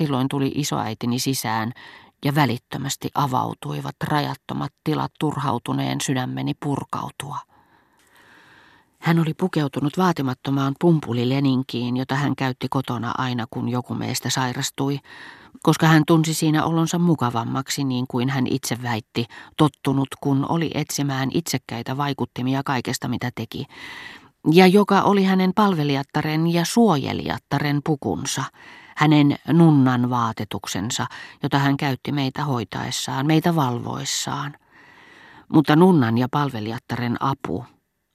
silloin tuli isoäitini sisään ja välittömästi avautuivat rajattomat tilat turhautuneen sydämeni purkautua. Hän oli pukeutunut vaatimattomaan pumpulileninkiin, jota hän käytti kotona aina, kun joku meistä sairastui, koska hän tunsi siinä olonsa mukavammaksi, niin kuin hän itse väitti, tottunut, kun oli etsimään itsekkäitä vaikuttimia kaikesta, mitä teki, ja joka oli hänen palvelijattaren ja suojelijattaren pukunsa, hänen nunnan vaatetuksensa, jota hän käytti meitä hoitaessaan, meitä valvoissaan. Mutta nunnan ja palvelijattaren apu,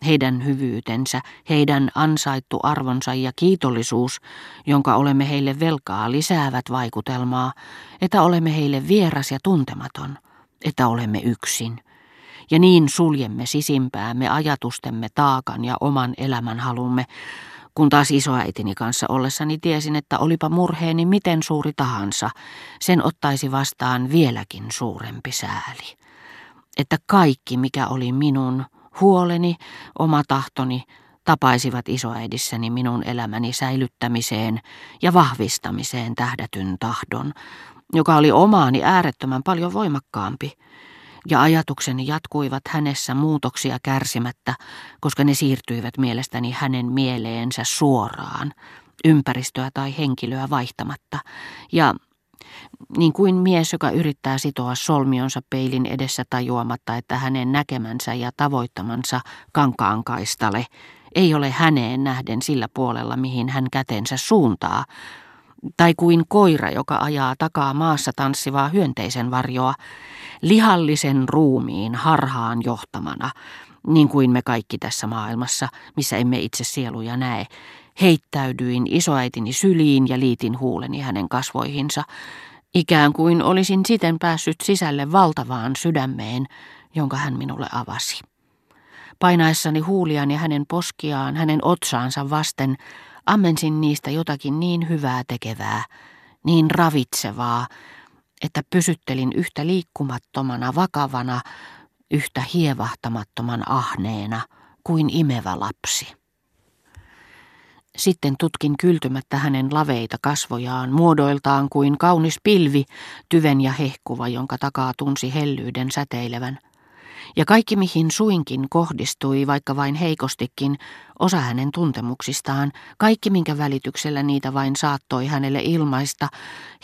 heidän hyvyytensä, heidän ansaittu arvonsa ja kiitollisuus, jonka olemme heille velkaa, lisäävät vaikutelmaa, että olemme heille vieras ja tuntematon, että olemme yksin. Ja niin suljemme sisimpäämme ajatustemme taakan ja oman elämän halumme, kun taas isoäitini kanssa ollessani tiesin, että olipa murheeni miten suuri tahansa, sen ottaisi vastaan vieläkin suurempi sääli. Että kaikki, mikä oli minun, huoleni, oma tahtoni, tapaisivat isoäidissäni minun elämäni säilyttämiseen ja vahvistamiseen tähdätyn tahdon, joka oli omaani äärettömän paljon voimakkaampi, ja ajatukseni jatkuivat hänessä muutoksia kärsimättä, koska ne siirtyivät mielestäni hänen mieleensä suoraan, ympäristöä tai henkilöä vaihtamatta, ja niin kuin mies, joka yrittää sitoa solmionsa peilin edessä tajuamatta, että hänen näkemänsä ja tavoittamansa kankaankaistale ei ole häneen nähden sillä puolella, mihin hän kätensä suuntaa, tai kuin koira, joka ajaa takaa maassa tanssivaa hyönteisen varjoa, lihallisen ruumiin harhaan johtamana, niin kuin me kaikki tässä maailmassa, missä emme itse sieluja näe, heittäydyin isoäitini syliin ja liitin huuleni hänen kasvoihinsa, ikään kuin olisin siten päässyt sisälle valtavaan sydämeen, jonka hän minulle avasi. Painaessani huuliani hänen poskiaan, hänen otsaansa vasten, ammensin niistä jotakin niin hyvää tekevää, niin ravitsevaa, että pysyttelin yhtä liikkumattomana, vakavana, yhtä hievahtamattoman ahneena kuin imevä lapsi. Sitten tutkin kyltymättä hänen laveita kasvojaan, muodoiltaan kuin kaunis pilvi, tyven ja hehkuva, jonka takaa tunsi hellyyden säteilevän – ja kaikki mihin suinkin kohdistui, vaikka vain heikostikin, osa hänen tuntemuksistaan, kaikki minkä välityksellä niitä vain saattoi hänelle ilmaista,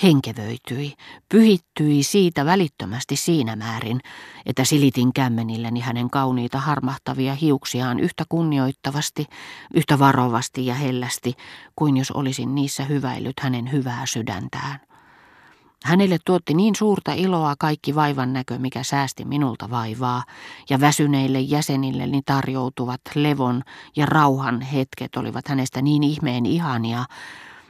henkevöityi, pyhittyi siitä välittömästi siinä määrin, että silitin kämmenilläni hänen kauniita harmahtavia hiuksiaan yhtä kunnioittavasti, yhtä varovasti ja hellästi, kuin jos olisin niissä hyväillyt hänen hyvää sydäntään. Hänelle tuotti niin suurta iloa kaikki vaivan näkö, mikä säästi minulta vaivaa, ja väsyneille jäsenilleni tarjoutuvat levon ja rauhan hetket olivat hänestä niin ihmeen ihania,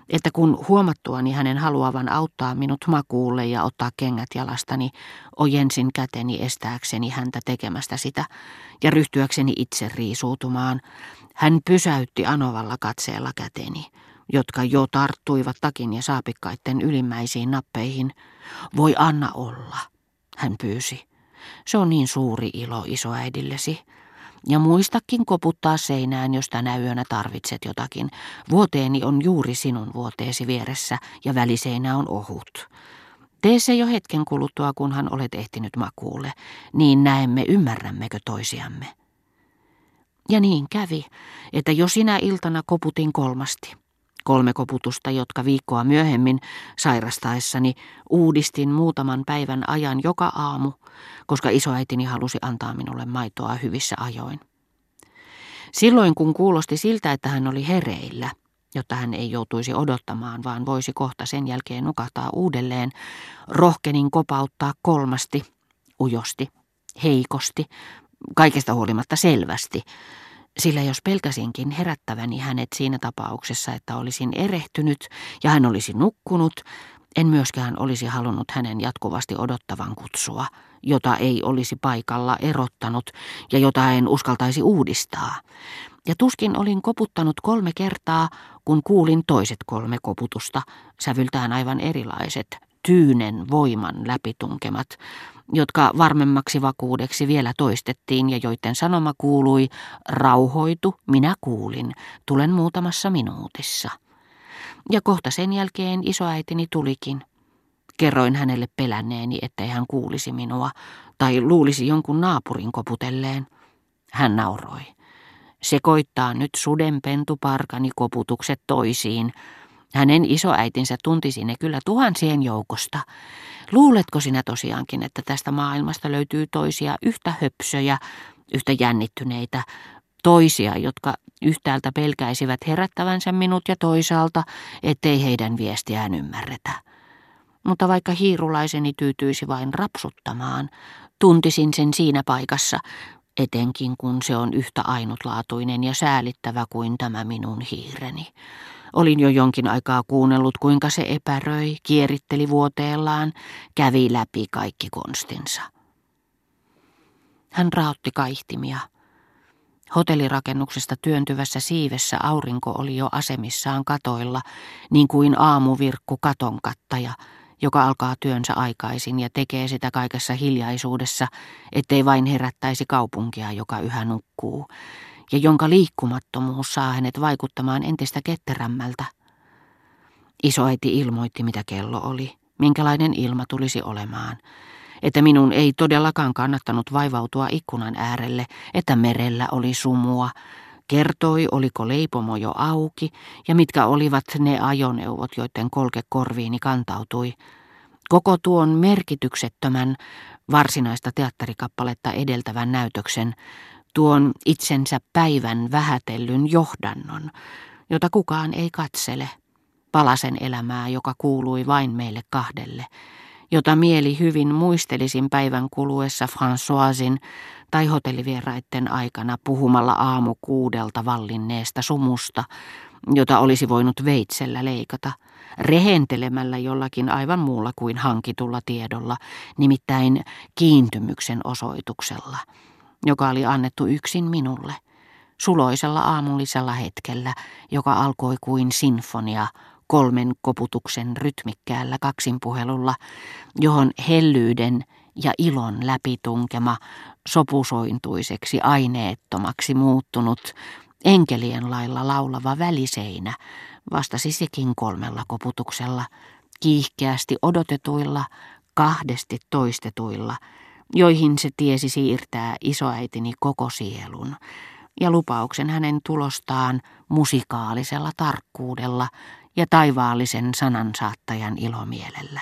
että kun huomattuani hänen haluavan auttaa minut makuulle ja ottaa kengät jalastani, ojensin käteni estääkseni häntä tekemästä sitä ja ryhtyäkseni itse riisuutumaan, hän pysäytti anovalla katseella käteni jotka jo tarttuivat takin ja saapikkaiden ylimmäisiin nappeihin. Voi anna olla, hän pyysi. Se on niin suuri ilo isoäidillesi. Ja muistakin koputtaa seinään, jos tänä yönä tarvitset jotakin. Vuoteeni on juuri sinun vuoteesi vieressä ja väliseinä on ohut. Tee se jo hetken kuluttua, kunhan olet ehtinyt makuulle, niin näemme ymmärrämmekö toisiamme. Ja niin kävi, että jo sinä iltana koputin kolmasti. Kolme koputusta, jotka viikkoa myöhemmin sairastaessani uudistin muutaman päivän ajan joka aamu, koska isoäitini halusi antaa minulle maitoa hyvissä ajoin. Silloin kun kuulosti siltä, että hän oli hereillä, jotta hän ei joutuisi odottamaan, vaan voisi kohta sen jälkeen nukahtaa uudelleen, rohkenin kopauttaa kolmasti, ujosti, heikosti, kaikesta huolimatta selvästi, sillä jos pelkäsinkin herättäväni hänet siinä tapauksessa, että olisin erehtynyt ja hän olisi nukkunut, en myöskään olisi halunnut hänen jatkuvasti odottavan kutsua, jota ei olisi paikalla erottanut ja jota en uskaltaisi uudistaa. Ja tuskin olin koputtanut kolme kertaa, kun kuulin toiset kolme koputusta, sävyltään aivan erilaiset, tyynen voiman läpitunkemat, jotka varmemmaksi vakuudeksi vielä toistettiin ja joiden sanoma kuului, rauhoitu, minä kuulin, tulen muutamassa minuutissa. Ja kohta sen jälkeen isoäitini tulikin. Kerroin hänelle pelänneeni, ettei hän kuulisi minua, tai luulisi jonkun naapurin koputelleen. Hän nauroi. Se koittaa nyt sudenpentuparkani koputukset toisiin. Hänen isoäitinsä tuntisi ne kyllä tuhansien joukosta. Luuletko sinä tosiaankin, että tästä maailmasta löytyy toisia yhtä höpsöjä, yhtä jännittyneitä, toisia, jotka yhtäältä pelkäisivät herättävänsä minut ja toisaalta, ettei heidän viestiään ymmärretä. Mutta vaikka hiirulaiseni tyytyisi vain rapsuttamaan, tuntisin sen siinä paikassa, etenkin kun se on yhtä ainutlaatuinen ja säälittävä kuin tämä minun hiireni. Olin jo jonkin aikaa kuunnellut, kuinka se epäröi, kieritteli vuoteellaan, kävi läpi kaikki konstinsa. Hän raotti kaihtimia. Hotellirakennuksesta työntyvässä siivessä aurinko oli jo asemissaan katoilla, niin kuin aamuvirkku katonkattaja, joka alkaa työnsä aikaisin ja tekee sitä kaikessa hiljaisuudessa, ettei vain herättäisi kaupunkia, joka yhä nukkuu, ja jonka liikkumattomuus saa hänet vaikuttamaan entistä ketterämmältä. Isoäiti ilmoitti, mitä kello oli, minkälainen ilma tulisi olemaan, että minun ei todellakaan kannattanut vaivautua ikkunan äärelle, että merellä oli sumua, kertoi, oliko leipomo jo auki ja mitkä olivat ne ajoneuvot, joiden kolke korviini kantautui. Koko tuon merkityksettömän varsinaista teatterikappaletta edeltävän näytöksen, tuon itsensä päivän vähätellyn johdannon, jota kukaan ei katsele, palasen elämää, joka kuului vain meille kahdelle, jota mieli hyvin muistelisin päivän kuluessa Françoisin tai hotellivieraitten aikana puhumalla aamu kuudelta vallinneesta sumusta, jota olisi voinut veitsellä leikata, rehentelemällä jollakin aivan muulla kuin hankitulla tiedolla, nimittäin kiintymyksen osoituksella, joka oli annettu yksin minulle, suloisella aamullisella hetkellä, joka alkoi kuin sinfonia kolmen koputuksen rytmikkäällä kaksinpuhelulla, johon hellyyden ja ilon läpitunkema sopusointuiseksi aineettomaksi muuttunut enkelien lailla laulava väliseinä vastasi sekin kolmella koputuksella, kiihkeästi odotetuilla, kahdesti toistetuilla, joihin se tiesi siirtää isoäitini koko sielun, ja lupauksen hänen tulostaan musikaalisella tarkkuudella ja taivaallisen sanansaattajan ilomielellä.